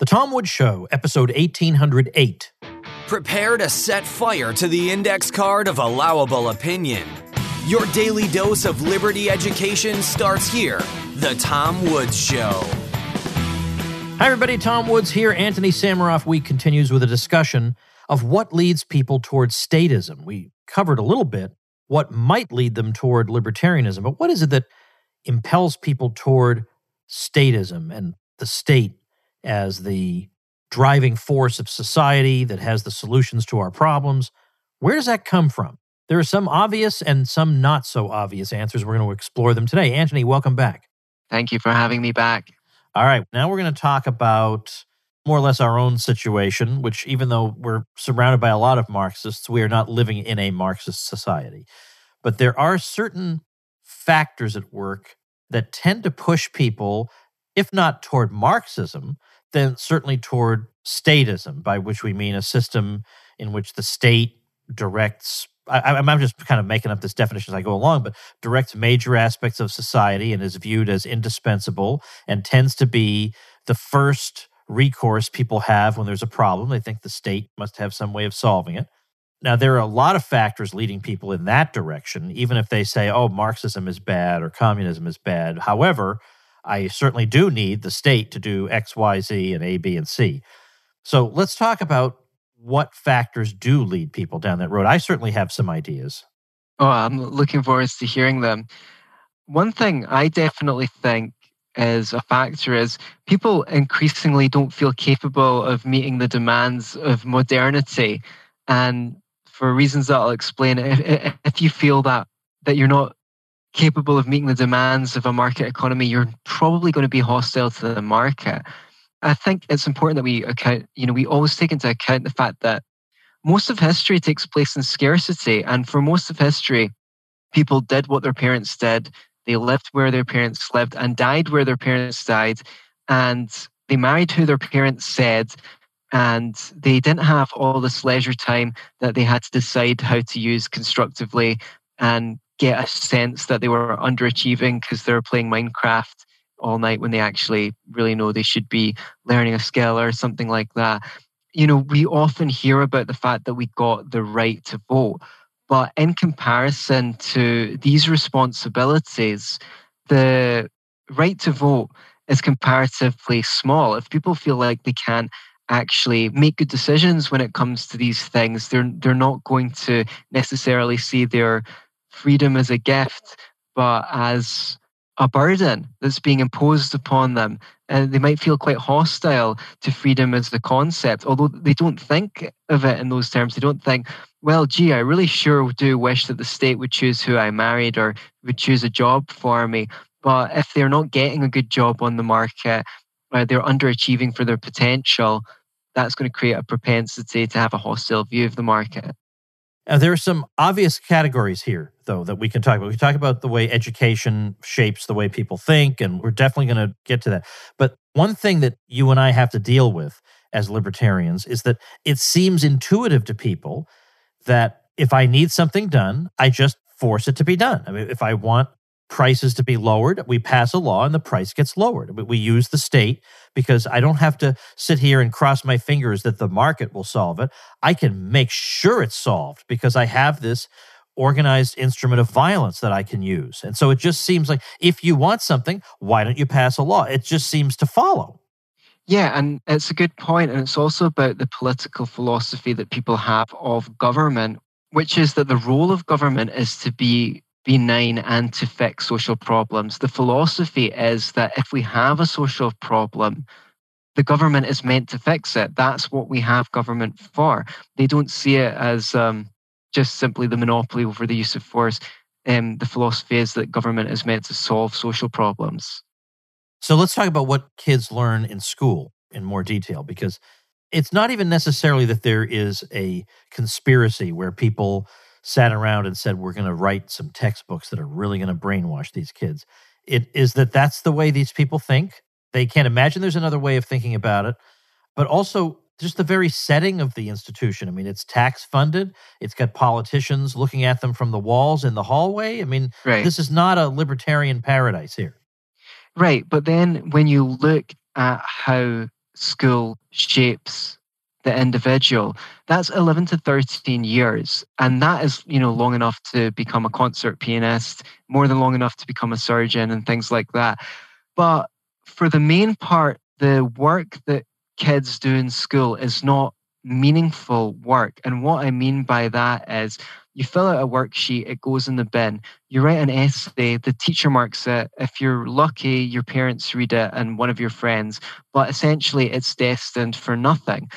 The Tom Woods Show, episode 1808. Prepare to set fire to the index card of allowable opinion. Your daily dose of liberty education starts here. The Tom Woods Show. Hi, everybody. Tom Woods here. Antony Sammeroff Week continues with a discussion of what leads people towards statism. We covered a little bit what might lead them toward libertarianism, but what is it that impels people toward statism and the state as the driving force of society that has the solutions to our problems. Where does that come from? There are some obvious and some not so obvious answers. We're going to explore them today. Antony, welcome back. Thank you for having me back. All right. Now we're going to talk about more or less our own situation, which, even though we're surrounded by a lot of Marxists, we are not living in a Marxist society. But there are certain factors at work that tend to push people, if not toward Marxism, then certainly toward statism, by which we mean a system in which the state directs. I, am just kind of making up this definition as I go along, but directs major aspects of society and is viewed as indispensable and tends to be the first recourse people have when there's a problem. They think the state must have some way of solving it. Now, there are a lot of factors leading people in that direction, even if they say, oh, Marxism is bad or communism is bad. However, I certainly do need the state to do X, Y, Z, and A, B, and C. So let's talk about what factors do lead people down that road. I certainly have some ideas. Oh, I'm looking forward to hearing them. One thing I definitely think is a factor is people increasingly don't feel capable of meeting the demands of modernity. And for reasons that I'll explain, if, if you feel that that you're not capable of meeting the demands of a market economy, you're probably going to be hostile to the market. I think it's important that we account, you know, we always take into account the fact that most of history takes place in scarcity. And for most of history, people did what their parents did. They lived where their parents lived and died where their parents died. And they married who their parents said. And they didn't have all this leisure time that they had to decide how to use constructively and get a sense that they were underachieving because they're playing Minecraft all night when they actually really know they should be learning a skill or something like that. You know, we often hear about the fact that we got the right to vote, but in comparison to these responsibilities, the right to vote is comparatively small. If people feel like they can't actually make good decisions when it comes to these things, they're they're not going to necessarily see their freedom as a gift, but as a burden that's being imposed upon them. And they might feel quite hostile to freedom as the concept, although they don't think of it in those terms. They don't think, well, gee, I really sure do wish that the state would choose who I married or would choose a job for me. But if they're not getting a good job on the market, or they're underachieving for their potential, that's going to create a propensity to have a hostile view of the market. There are some obvious categories here, though, that we can talk about. We can talk about the way education shapes the way people think, and we're definitely going to get to that. But one thing that you and I have to deal with as libertarians is that it seems intuitive to people that if I need something done, I just force it to be done. I mean, if I want prices to be lowered, we pass a law and the price gets lowered. We use the state because I don't have to sit here and cross my fingers that the market will solve it. I can make sure it's solved because I have this organized instrument of violence that I can use. And so it just seems like if you want something, why don't you pass a law? It just seems to follow. Yeah, and it's a good point. and it's also about the political philosophy that people have of government, which is that the role of government is to be benign and to fix social problems. The philosophy is that if we have a social problem, the government is meant to fix it. That's what we have government for. They don't see it as um, just simply the monopoly over the use of force. Um, the philosophy is that government is meant to solve social problems. So let's talk about what kids learn in school in more detail because it's not even necessarily that there is a conspiracy where people sat around and said, We're going to write some textbooks that are really going to brainwash these kids. It is that that's the way these people think. They can't imagine there's another way of thinking about it. But also, just the very setting of the institution. I mean, it's tax funded. It's got politicians looking at them from the walls in the hallway. I mean, right. this is not a libertarian paradise here. Right. But then when you look at how school shapes the individual that's 11 to 13 years and that is you know long enough to become a concert pianist more than long enough to become a surgeon and things like that but for the main part the work that kids do in school is not meaningful work and what i mean by that is you fill out a worksheet, it goes in the bin. You write an essay, the teacher marks it. If you're lucky, your parents read it and one of your friends, but essentially it's destined for nothing.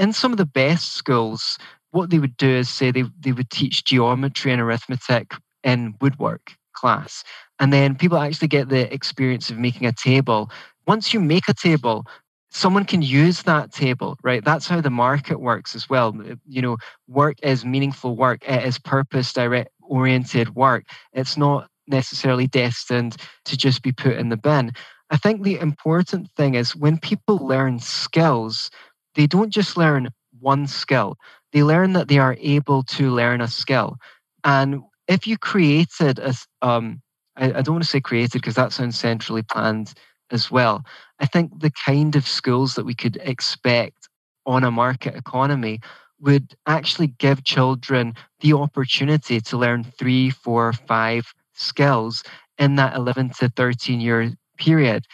In some of the best schools, what they would do is say they, they would teach geometry and arithmetic in woodwork class. And then people actually get the experience of making a table. Once you make a table, someone can use that table right that's how the market works as well you know work is meaningful work it is purpose direct oriented work it's not necessarily destined to just be put in the bin i think the important thing is when people learn skills they don't just learn one skill they learn that they are able to learn a skill and if you created a um, I, I don't want to say created because that sounds centrally planned as well. I think the kind of schools that we could expect on a market economy would actually give children the opportunity to learn three, four, five skills in that 11 to 13 year period.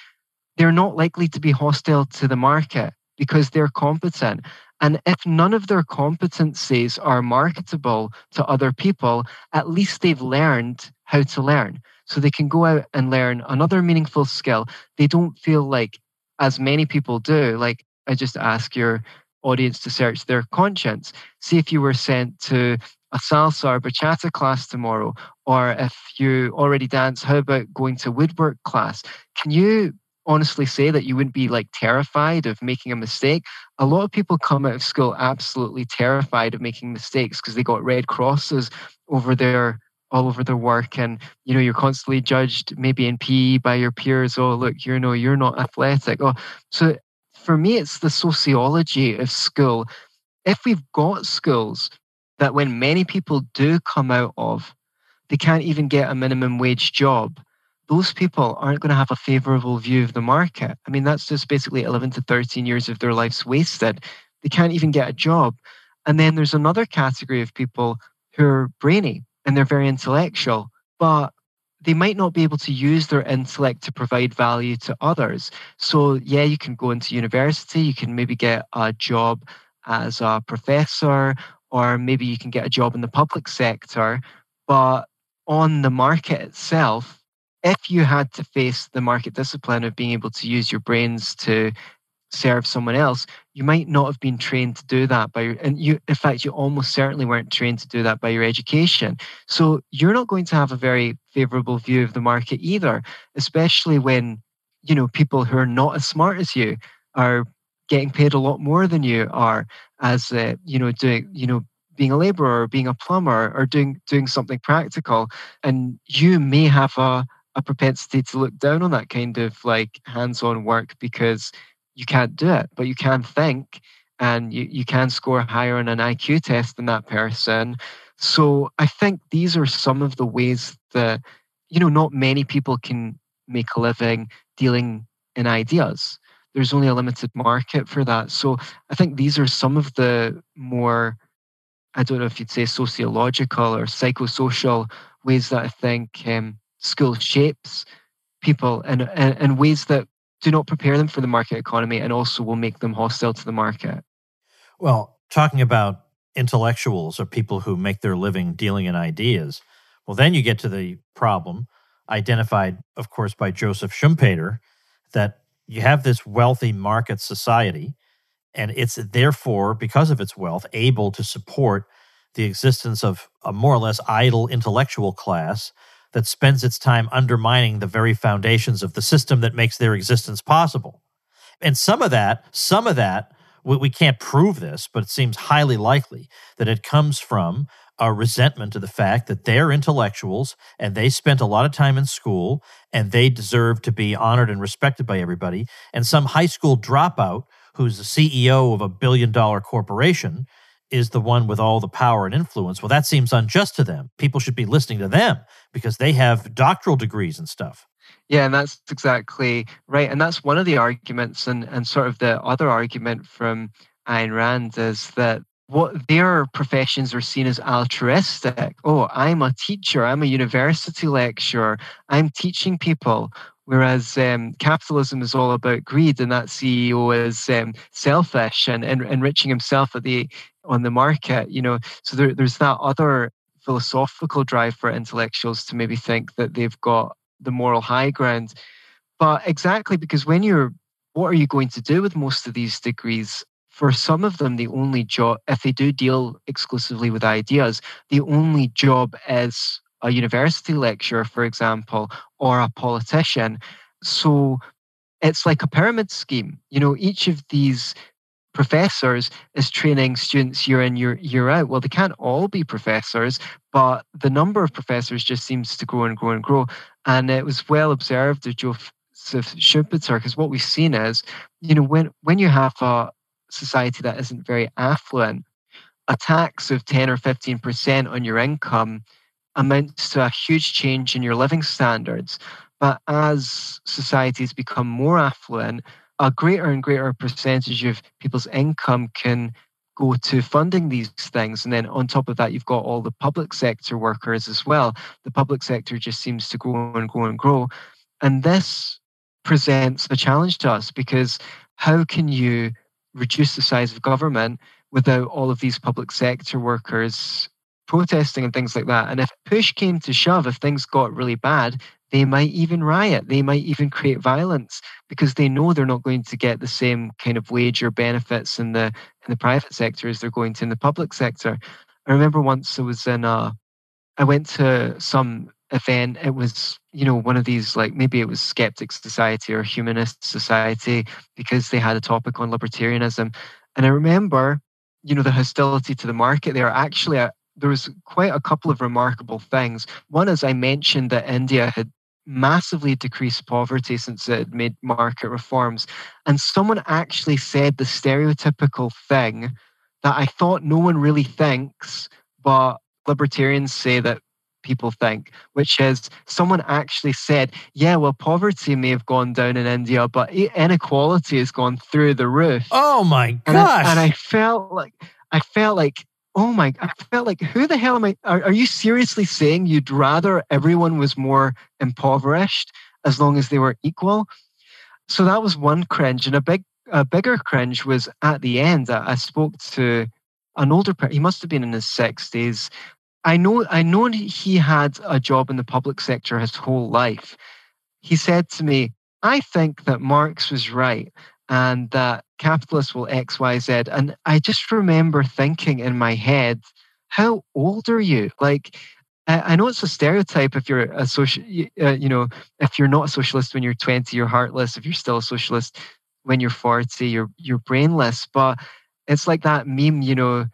They're not likely to be hostile to the market because they're competent. And if none of their competencies are marketable to other people, at least they've learned how to learn so they can go out and learn another meaningful skill. They don't feel like, as many people do, like I just ask your audience to search their conscience. See if you were sent to a salsa or bachata class tomorrow, or if you already dance, how about going to woodwork class? Can you honestly say that you wouldn't be like terrified of making a mistake? A lot of people come out of school absolutely terrified of making mistakes because they got red crosses over their all over their work and you know you're constantly judged maybe in PE by your peers oh look you know you're not athletic oh so for me it's the sociology of school if we've got schools that when many people do come out of they can't even get a minimum wage job those people aren't going to have a favorable view of the market i mean that's just basically 11 to 13 years of their lives wasted they can't even get a job and then there's another category of people who are brainy and they're very intellectual, but they might not be able to use their intellect to provide value to others. So, yeah, you can go into university, you can maybe get a job as a professor, or maybe you can get a job in the public sector. But on the market itself, if you had to face the market discipline of being able to use your brains to serve someone else, you might not have been trained to do that by your, and you, in fact, you almost certainly weren't trained to do that by your education. So you're not going to have a very favorable view of the market either, especially when, you know, people who are not as smart as you are getting paid a lot more than you are as, uh, you know, doing, you know, being a laborer or being a plumber or doing doing something practical and you may have a a propensity to look down on that kind of like hands-on work because you can't do it, but you can think and you, you can score higher on an IQ test than that person. So I think these are some of the ways that, you know, not many people can make a living dealing in ideas. There's only a limited market for that. So I think these are some of the more, I don't know if you'd say sociological or psychosocial ways that I think um, school shapes people in, and, and ways that do not prepare them for the market economy and also will make them hostile to the market. Well, talking about intellectuals or people who make their living dealing in ideas, well, then you get to the problem identified, of course, by Joseph Schumpeter that you have this wealthy market society, and it's therefore, because of its wealth, able to support the existence of a more or less idle intellectual class that spends its time undermining the very foundations of the system that makes their existence possible. And some of that, some of that, we, we can't prove this, but it seems highly likely that it comes from a resentment of the fact that they're intellectuals and they spent a lot of time in school and they deserve to be honored and respected by everybody. And some high school dropout who's the CEO of a billion dollar corporation is the one with all the power and influence. Well, that seems unjust to them. People should be listening to them because they have doctoral degrees and stuff. Yeah, and that's exactly right. And that's one of the arguments, and, and sort of the other argument from Ayn Rand is that what their professions are seen as altruistic. Oh, I'm a teacher, I'm a university lecturer, I'm teaching people. Whereas um, capitalism is all about greed, and that CEO is um, selfish and, and enriching himself at the on the market. You know, so there, there's that other philosophical drive for intellectuals to maybe think that they've got the moral high ground. But exactly because when you're, what are you going to do with most of these degrees? For some of them, the only job, if they do deal exclusively with ideas, the only job is a university lecturer, for example, or a politician. So it's like a pyramid scheme. You know, each of these professors is training students year in, year, year out. Well, they can't all be professors, but the number of professors just seems to grow and grow and grow. And it was well observed of Joseph Schumpeter, because what we've seen is, you know, when, when you have a society that isn't very affluent, a tax of 10 or 15% on your income amounts to a huge change in your living standards. But as societies become more affluent, a greater and greater percentage of people's income can go to funding these things. And then on top of that, you've got all the public sector workers as well. The public sector just seems to grow and grow and grow. And this presents a challenge to us because how can you reduce the size of government without all of these public sector workers protesting and things like that? And if push came to shove, if things got really bad, they might even riot. They might even create violence because they know they're not going to get the same kind of wage or benefits in the in the private sector as they're going to in the public sector. I remember once I was in a, I went to some event. It was you know one of these like maybe it was Skeptic Society or Humanist Society because they had a topic on libertarianism, and I remember you know the hostility to the market there. Actually, there was quite a couple of remarkable things. One is I mentioned that India had massively decreased poverty since it had made market reforms. And someone actually said the stereotypical thing that I thought no one really thinks, but libertarians say that people think, which is someone actually said, yeah, well, poverty may have gone down in India, but inequality has gone through the roof. Oh my gosh. And I, and I felt like, I felt like oh my, I felt like, who the hell am I? Are, are you seriously saying you'd rather everyone was more impoverished as long as they were equal? So that was one cringe. And a big, a bigger cringe was at the end. I, I spoke to an older person. He must have been in his 60s. I know, I know he had a job in the public sector his whole life. He said to me, I think that Marx was right and that capitalists will X, Y, Z. And I just remember thinking in my head, how old are you? Like, I know it's a stereotype if you're a social, uh, you know, if you're not a socialist when you're 20, you're heartless. If you're still a socialist when you're 40, you're you're brainless. But it's like that meme, you know,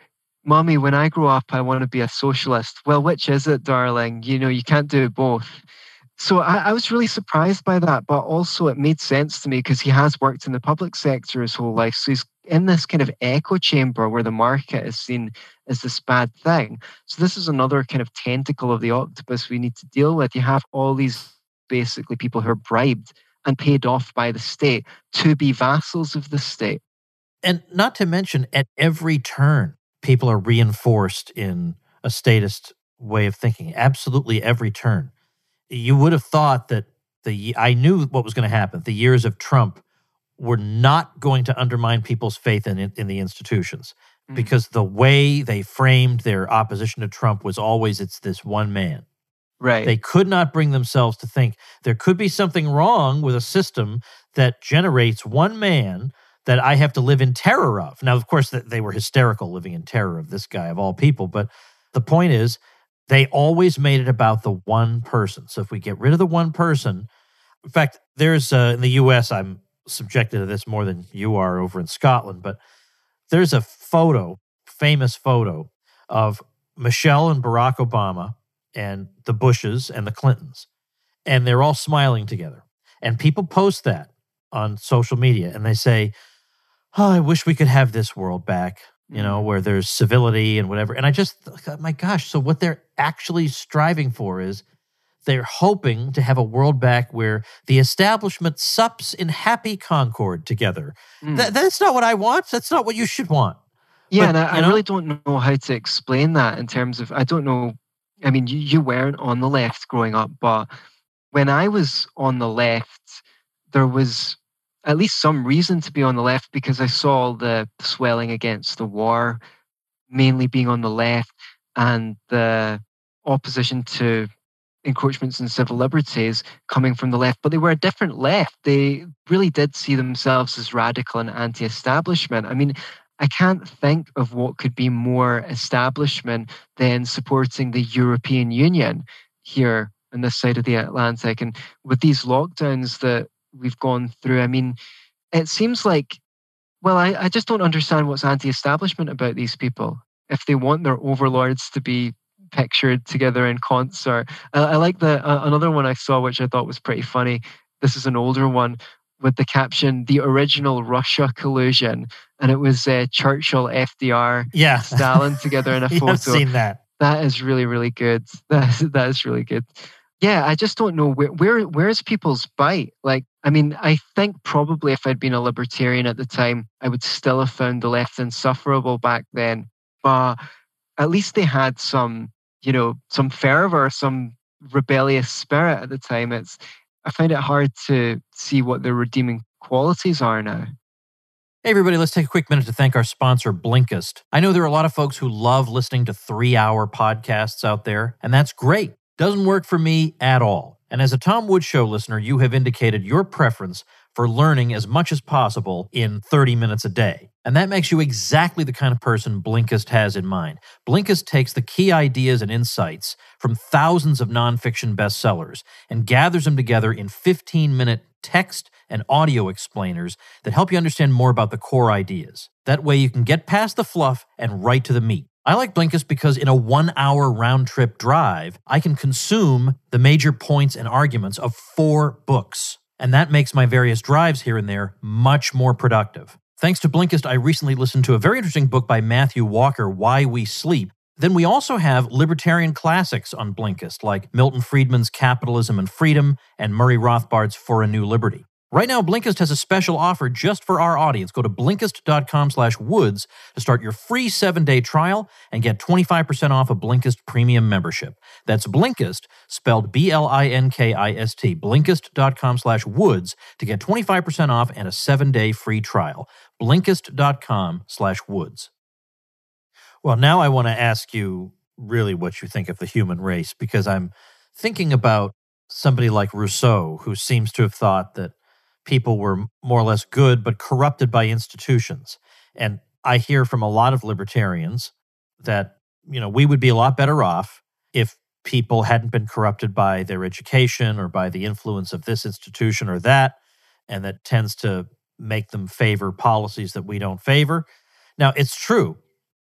mommy, when I grow up, I want to be a socialist. Well, which is it, darling? You know, you can't do both so I, I, was really surprised by that, but also it made sense to me because he has worked in the public sector his whole life. So he's in this kind of echo chamber where the market is seen as this bad thing. So this is another kind of tentacle of the octopus we need to deal with. You have all these basically people who are bribed and paid off by the state to be vassals of the state. And not to mention, at every turn, people are reinforced in a statist way of thinking. Absolutely every turn you would have thought that the I knew what was going to happen. The years of Trump were not going to undermine people's faith in in the institutions mm-hmm. because the way they framed their opposition to Trump was always it's this one man. Right. They could not bring themselves to think there could be something wrong with a system that generates one man that I have to live in terror of. Now, of course, they were hysterical living in terror of this guy of all people, but the point is they always made it about the one person. So if we get rid of the one person, in fact, there's uh, in the U.S. I'm subjected to this more than you are over in Scotland, but there's a photo, famous photo of Michelle and Barack Obama and the Bushes and the Clintons, and they're all smiling together. And people post that on social media, and they say, "Oh, I wish we could have this world back." You know, mm-hmm. where there's civility and whatever. And I just, my gosh, so what they're actually striving for is they're hoping to have a world back where the establishment sups in happy concord together. Mm. That, that's not what I want. That's not what you should want. Yeah, But, and I, I really don't know how to explain that in terms of I don't know. I mean, you, you weren't on the left growing up, but when I was on the left, there was at least some reason to be on the left because I saw the swelling against the war, mainly being on the left, and the opposition to encroachments in civil liberties coming from the left. But they were a different left. They really did see themselves as radical and anti establishment. I mean, I can't think of what could be more establishment than supporting the European Union here on this side of the Atlantic. And with these lockdowns that we've gone through, I mean, it seems like, well, I, I just don't understand what's anti establishment about these people. If they want their overlords to be pictured together in concert. I, I like the uh, another one I saw, which I thought was pretty funny. This is an older one with the caption "The original Russia collusion," and it was uh, Churchill, FDR, Yeah. Stalin together in a photo. I've seen that. That is really, really good. That that is really good. Yeah, I just don't know where where where's people's bite. Like, I mean, I think probably if I'd been a libertarian at the time, I would still have found the left insufferable back then. But at least they had some, you know, some fervor, some rebellious spirit at the time. It's I find it hard to see what their redeeming qualities are now. Hey, everybody, let's take a quick minute to thank our sponsor, Blinkist. I know there are a lot of folks who love listening to three hour podcasts out there, and that's great. Doesn't work for me at all. And as a Tom Wood Show listener, you have indicated your preference for learning as much as possible in 30 minutes a day. And that makes you exactly the kind of person Blinkist has in mind. Blinkist takes the key ideas and insights from thousands of nonfiction bestsellers and gathers them together in 15 minute text and audio explainers that help you understand more about the core ideas. That way, you can get past the fluff and right to the meat. I like Blinkist because in a one hour round trip drive, I can consume the major points and arguments of four books. And that makes my various drives here and there much more productive. Thanks to Blinkist, I recently listened to a very interesting book by Matthew Walker, Why We Sleep. Then we also have libertarian classics on Blinkist, like Milton Friedman's Capitalism and Freedom and Murray Rothbard's For a New Liberty. Right now, Blinkist has a special offer just for our audience. Go to Blinkist.com slash woods to start your free seven-day trial and get 25% off a Blinkist premium membership. That's Blinkist, spelled B-L-I-N-K-I-S-T, Blinkist.com slash woods to get 25% off and a seven-day free trial. Blinkist.com slash woods. Well, now I want to ask you really what you think of the human race because I'm thinking about somebody like Rousseau, who seems to have thought that people were more or less good but corrupted by institutions. And I hear from a lot of libertarians that, you know, we would be a lot better off if people hadn't been corrupted by their education or by the influence of this institution or that. And that tends to make them favor policies that we don't favor. Now, it's true.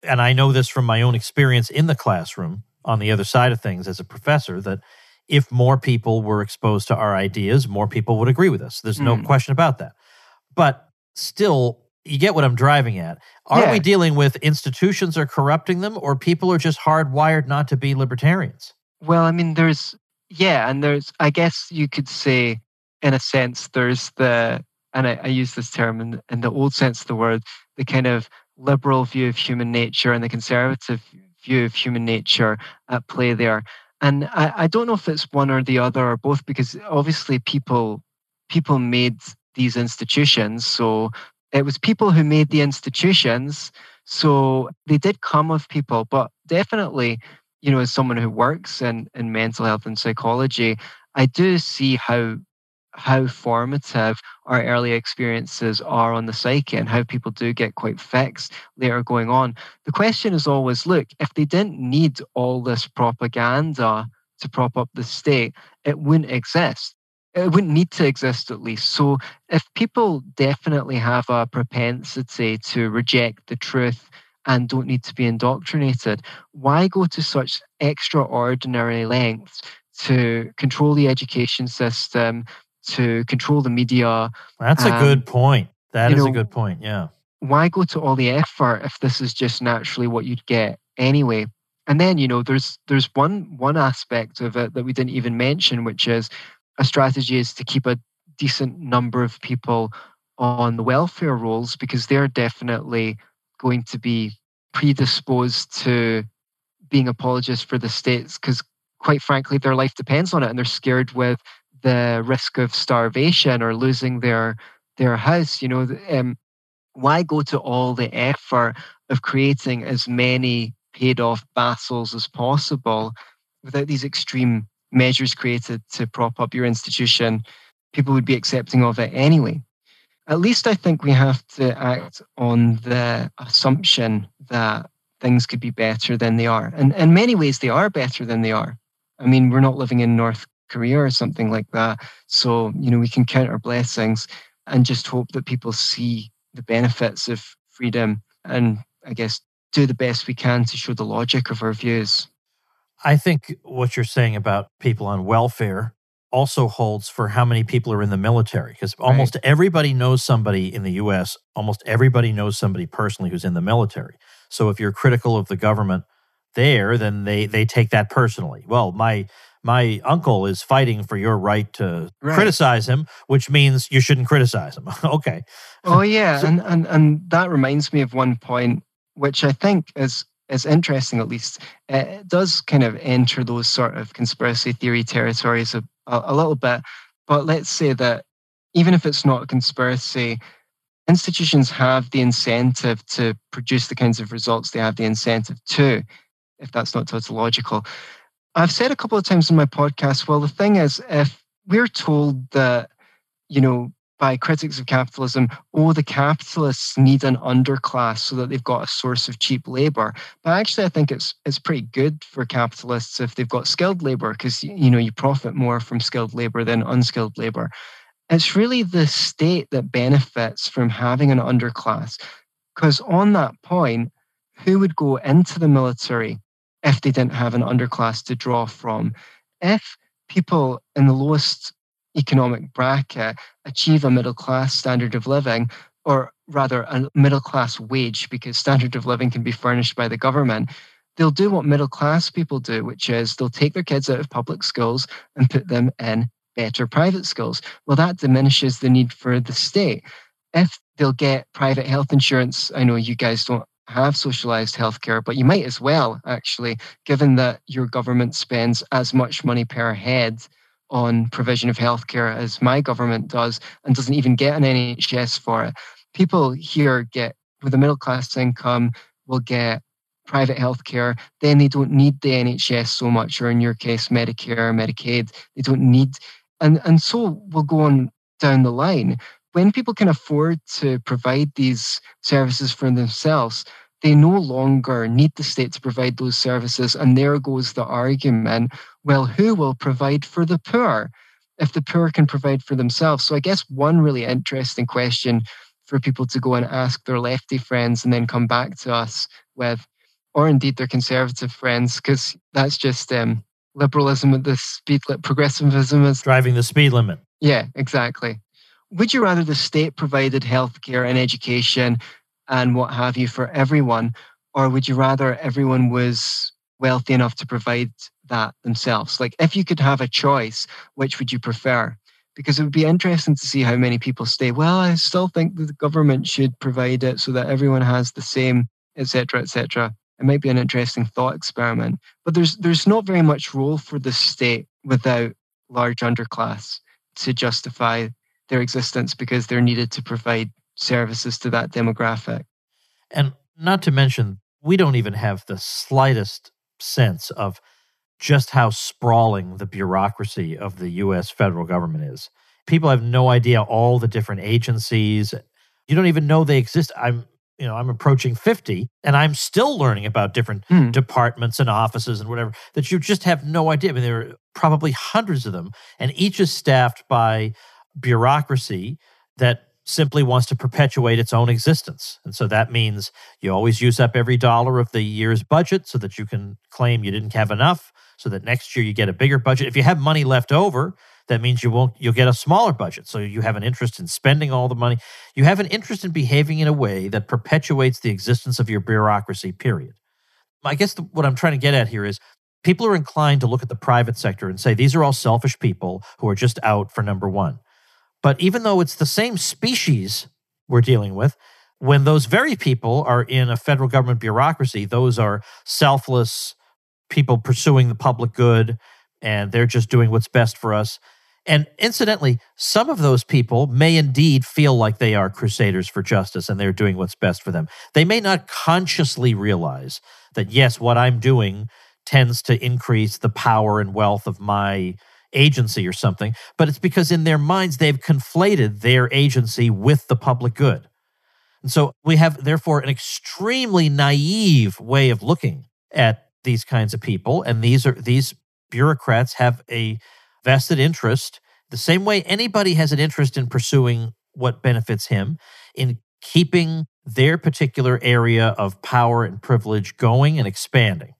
And I know this from my own experience in the classroom on the other side of things as a professor that if more people were exposed to our ideas, more people would agree with us. There's no Mm. question about that. But still, you get what I'm driving at. Are Yeah. we dealing with institutions are corrupting them, or people are just hardwired not to be libertarians? Well, I mean, there's, yeah, and there's, I guess you could say, in a sense, there's the, and I, I use this term in, in the old sense of the word, the kind of liberal view of human nature and the conservative view of human nature at play there. And I, I don't know if it's one or the other or both, because obviously people people made these institutions. So it was people who made the institutions. So they did come of people, but definitely you know, as someone who works in, in mental health and psychology, I do see how how formative our early experiences are on the psyche and how people do get quite fixed later going on. The question is always look, if they didn't need all this propaganda to prop up the state, it wouldn't exist. It wouldn't need to exist at least. So if people definitely have a propensity to reject the truth and don't need to be indoctrinated, why go to such extraordinary lengths to control the education system, to control the media? That's a Um, good point. That is is a good point. Yeah. Why go to all the effort if this is just naturally what you'd get anyway? And then, you know, there's there's one one aspect of it that we didn't even mention, which is a strategy is to keep a decent number of people on the welfare rolls because they're definitely going to be predisposed to being apologists for the states because quite frankly their life depends on it and they're scared with the risk of starvation or losing their their house you know um, why go to all the effort of creating as many paid off vassals as possible without these extreme measures created to prop up your institution people would be accepting of it anyway? At least i think we have to act on the assumption that things could be better than they are and in many ways they are better than they are. I mean we're not living in north korea or something like that so you know we can count our blessings and just hope that people see the benefits of freedom and I guess do the best we can to show the logic of our views. I think what you're saying about people on welfare also holds for how many people are in the military because almost right. everybody knows somebody in the US, almost everybody knows somebody personally who's in the military. So if you're critical of the government there, then they they take that personally. Well, my my uncle is fighting for your right to right. criticize him, which means you shouldn't criticize him. okay. Oh yeah, so, and, and and that reminds me of one point which I think is is interesting. At least it does kind of enter those sort of conspiracy theory territories a, a, a little bit. But let's say that even if it's not a conspiracy, institutions have the incentive to produce the kinds of results they have the incentive to, if that's not tautological. I've said a couple of times in my podcast, well, the thing is, if we're told that, you know, by critics of capitalism, oh, the capitalists need an underclass so that they've got a source of cheap labor. But actually, I think it's it's pretty good for capitalists if they've got skilled labor because you know you profit more from skilled labor than unskilled labor. It's really the state that benefits from having an underclass, because on that point, who would go into the military if they didn't have an underclass to draw from. If people in the lowest economic bracket achieve a middle class standard of living, or rather a middle class wage, because standard of living can be furnished by the government, they'll do what middle class people do, which is they'll take their kids out of public schools and put them in better private schools. Well, that diminishes the need for the state. If they'll get private health insurance, I know you guys don't have socialized healthcare, but you might as well, actually, given that your government spends as much money per head on provision of healthcare as my government does and doesn't even get an NHS for it. People here get, with a middle class income, will get private healthcare, then they don't need the NHS so much, or in your case, Medicare, Medicaid. They don't need, and, and so we'll go on down the line when people can afford to provide these services for themselves, they no longer need the state to provide those services. And there goes the argument well, who will provide for the poor if the poor can provide for themselves? So, I guess one really interesting question for people to go and ask their lefty friends and then come back to us with, or indeed their conservative friends, because that's just um, liberalism at the speed, limit, progressivism is driving the speed limit. Yeah, exactly would you rather the state provided healthcare and education and what have you for everyone, or would you rather everyone was wealthy enough to provide that themselves? Like, if you could have a choice, which would you prefer? Because it would be interesting to see how many people say, well, I still think that the government should provide it so that everyone has the same, etc., etc. It might be an interesting thought experiment. But there's there's not very much role for the state without large underclass to justify their existence because they're needed to provide services to that demographic. And not to mention, we don't even have the slightest sense of just how sprawling the bureaucracy of the US federal government is. People have no idea all the different agencies. You don't even know they exist. I'm you know, I'm approaching 50 and I'm still learning about different hmm. departments and offices and whatever that you just have no idea. I mean, there are probably hundreds of them, and each is staffed by bureaucracy that simply wants to perpetuate its own existence. And so that means you always use up every dollar of the year's budget so that you can claim you didn't have enough so that next year you get a bigger budget. If you have money left over, that means you won't you'll get a smaller budget. So you have an interest in spending all the money. You have an interest in behaving in a way that perpetuates the existence of your bureaucracy period. I guess the, what I'm trying to get at here is people are inclined to look at the private sector and say these are all selfish people who are just out for number one. But even though it's the same species we're dealing with, when those very people are in a federal government bureaucracy, those are selfless people pursuing the public good and they're just doing what's best for us. And incidentally, some of those people may indeed feel like they are crusaders for justice and they're doing what's best for them. They may not consciously realize that, yes, what I'm doing tends to increase the power and wealth of my agency or something, but it's because in their minds they've conflated their agency with the public good. And so we have, therefore, an extremely naive way of looking at these kinds of people. And these are these bureaucrats have a vested interest, the same way anybody has an interest in pursuing what benefits him, in keeping their particular area of power and privilege going and expanding.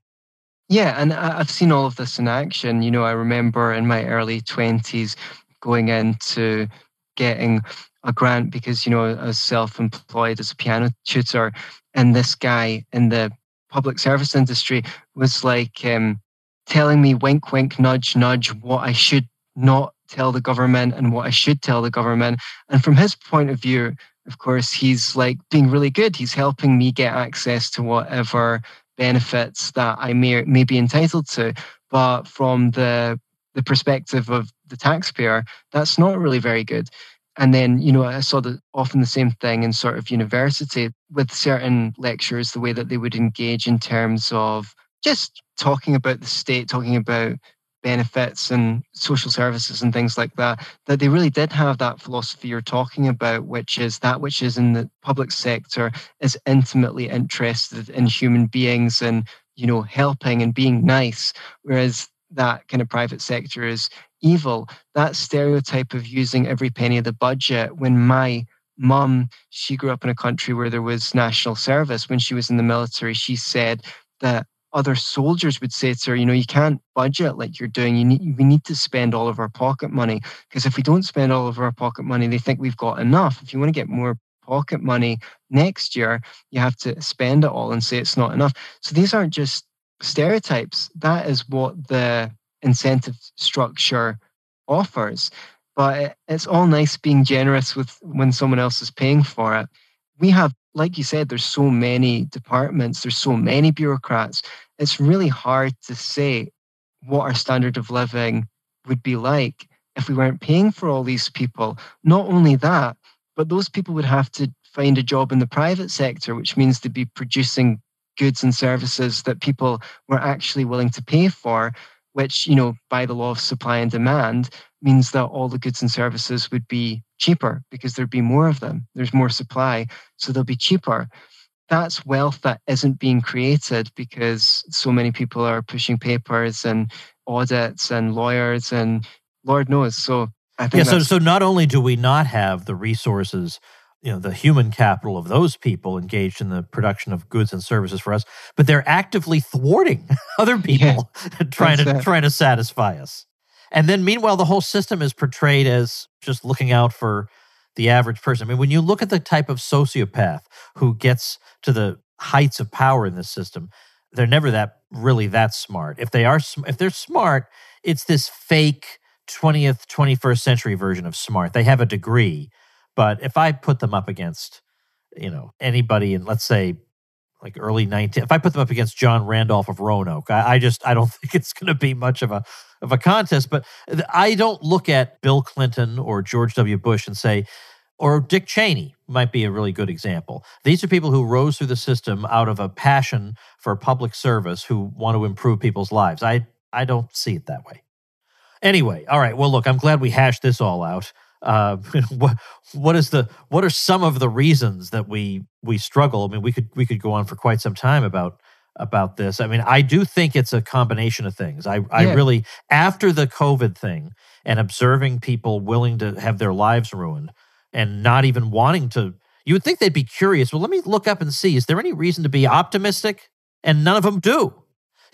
Yeah, and I've seen all of this in action. You know, I remember in my early 20s going into getting a grant because, you know, I was self employed as a piano tutor. And this guy in the public service industry was like um, telling me, wink, wink, nudge, nudge, what I should not tell the government and what I should tell the government. And from his point of view, of course, he's like being really good. He's helping me get access to whatever benefits that I may, may be entitled to. But from the, the perspective of the taxpayer, that's not really very good. And then, you know, I saw that often the same thing in sort of university with certain lecturers, the way that they would engage in terms of just talking about the state, talking about benefits and social services and things like that, that they really did have that philosophy you're talking about, which is that which is in the public sector is intimately interested in human beings and, you know, helping and being nice, whereas that kind of private sector is evil. That stereotype of using every penny of the budget when my mum, she grew up in a country where there was national service. When she was in the military, she said that other soldiers would say to her, you know, you can't budget like you're doing. You need, we need to spend all of our pocket money because if we don't spend all of our pocket money, they think we've got enough. If you want to get more pocket money next year, you have to spend it all and say it's not enough. So these aren't just stereotypes. That is what the incentive structure offers. But it's all nice being generous with when someone else is paying for it. We have, like you said, there's so many departments, there's so many bureaucrats it's really hard to say what our standard of living would be like if we weren't paying for all these people. Not only that, but those people would have to find a job in the private sector, which means to be producing goods and services that people were actually willing to pay for, which, you know, by the law of supply and demand, means that all the goods and services would be cheaper because there'd be more of them. There's more supply, so they'll be cheaper that's wealth that isn't being created because so many people are pushing papers and audits and lawyers and Lord knows. So I think yeah. So so not only do we not have the resources, you know, the human capital of those people engaged in the production of goods and services for us, but they're actively thwarting other people yeah, trying to trying to satisfy us. And then meanwhile, the whole system is portrayed as just looking out for the average person. I mean, when you look at the type of sociopath who gets to the heights of power in this system, they're never that really that smart. If they are, if they're smart, it's this fake 20th, 21st century version of smart. They have a degree, but if I put them up against, you know, anybody in, let's say, like early 19, if I put them up against John Randolph of Roanoke, I, I just, I don't think it's going to be much of a, of a contest. But I don't look at Bill Clinton or George W. Bush and say, or Dick Cheney might be a really good example. These are people who rose through the system out of a passion for public service who want to improve people's lives. I, I don't see it that way. Anyway, all right. Well, look, I'm glad we hashed this all out. Uh, what what is the what are some of the reasons that we we struggle? I mean, we could we could go on for quite some time about about this. I mean, I do think it's a combination of things. I I really after the COVID thing and observing people willing to have their lives ruined, and not even wanting to. You would think they'd be curious. Well, let me look up and see. Is there any reason to be optimistic? And none of them do.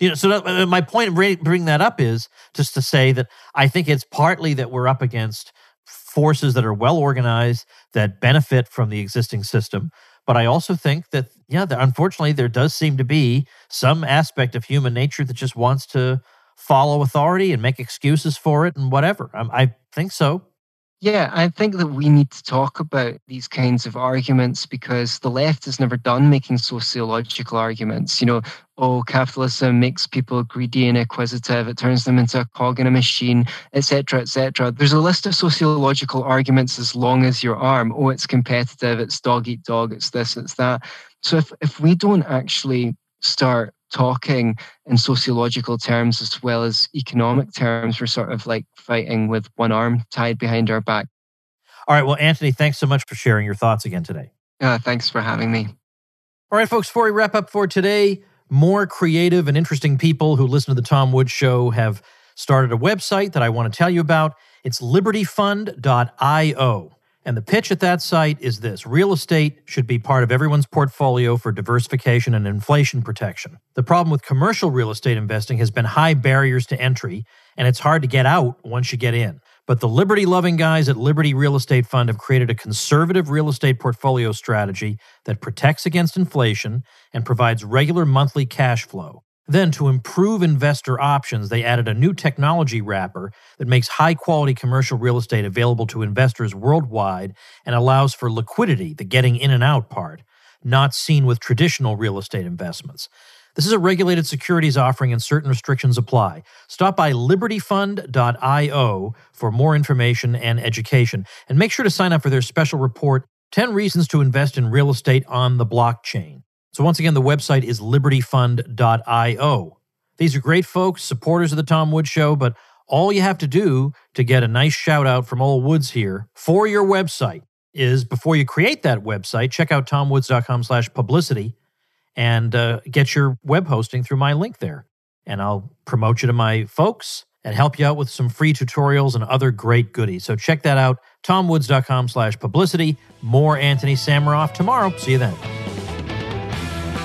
You know, so that, uh, my point of bringing that up is just to say that I think it's partly that we're up against forces that are well organized that benefit from the existing system, But I also think that, yeah, that unfortunately, there does seem to be some aspect of human nature that just wants to follow authority and make excuses for it and whatever. I, I think so. Yeah, I think that we need to talk about these kinds of arguments because the left has never done making sociological arguments. You know, oh, capitalism makes people greedy and acquisitive, it turns them into a cog in a machine, etc., etc. There's a list of sociological arguments as long as your arm. Oh, it's competitive, it's dog eat dog, it's this, it's that. So if, if we don't actually start talking in sociological terms as well as economic terms. We're sort of like fighting with one arm tied behind our back. All right. Well, Antony, thanks so much for sharing your thoughts again today. Uh, thanks for having me. All right, folks, before we wrap up for today, more creative and interesting people who listen to the Tom Woods Show have started a website that I want to tell you about. It's libertyfund.io. And the pitch at that site is this real estate should be part of everyone's portfolio for diversification and inflation protection. The problem with commercial real estate investing has been high barriers to entry, and it's hard to get out once you get in. But the liberty loving guys at Liberty Real Estate Fund have created a conservative real estate portfolio strategy that protects against inflation and provides regular monthly cash flow. Then, to improve investor options, they added a new technology wrapper that makes high quality commercial real estate available to investors worldwide and allows for liquidity, the getting in and out part, not seen with traditional real estate investments. This is a regulated securities offering and certain restrictions apply. Stop by libertyfund.io for more information and education. And make sure to sign up for their special report 10 Reasons to Invest in Real Estate on the Blockchain. So, once again, the website is libertyfund.io. These are great folks, supporters of the Tom Woods Show, but all you have to do to get a nice shout out from old Woods here for your website is before you create that website, check out tomwoods.com slash publicity and uh, get your web hosting through my link there. And I'll promote you to my folks and help you out with some free tutorials and other great goodies. So check that out, tomwoods.com slash publicity. More Antony Sammeroff tomorrow. See you then.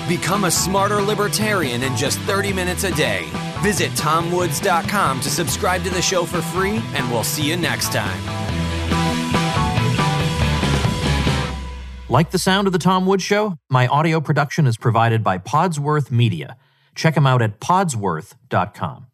Become a smarter libertarian in just 30 minutes a day. Visit tomwoods.com to subscribe to the show for free, and we'll see you next time. Like the sound of The Tom Woods Show? My audio production is provided by Podsworth Media. Check them out at podsworth.com.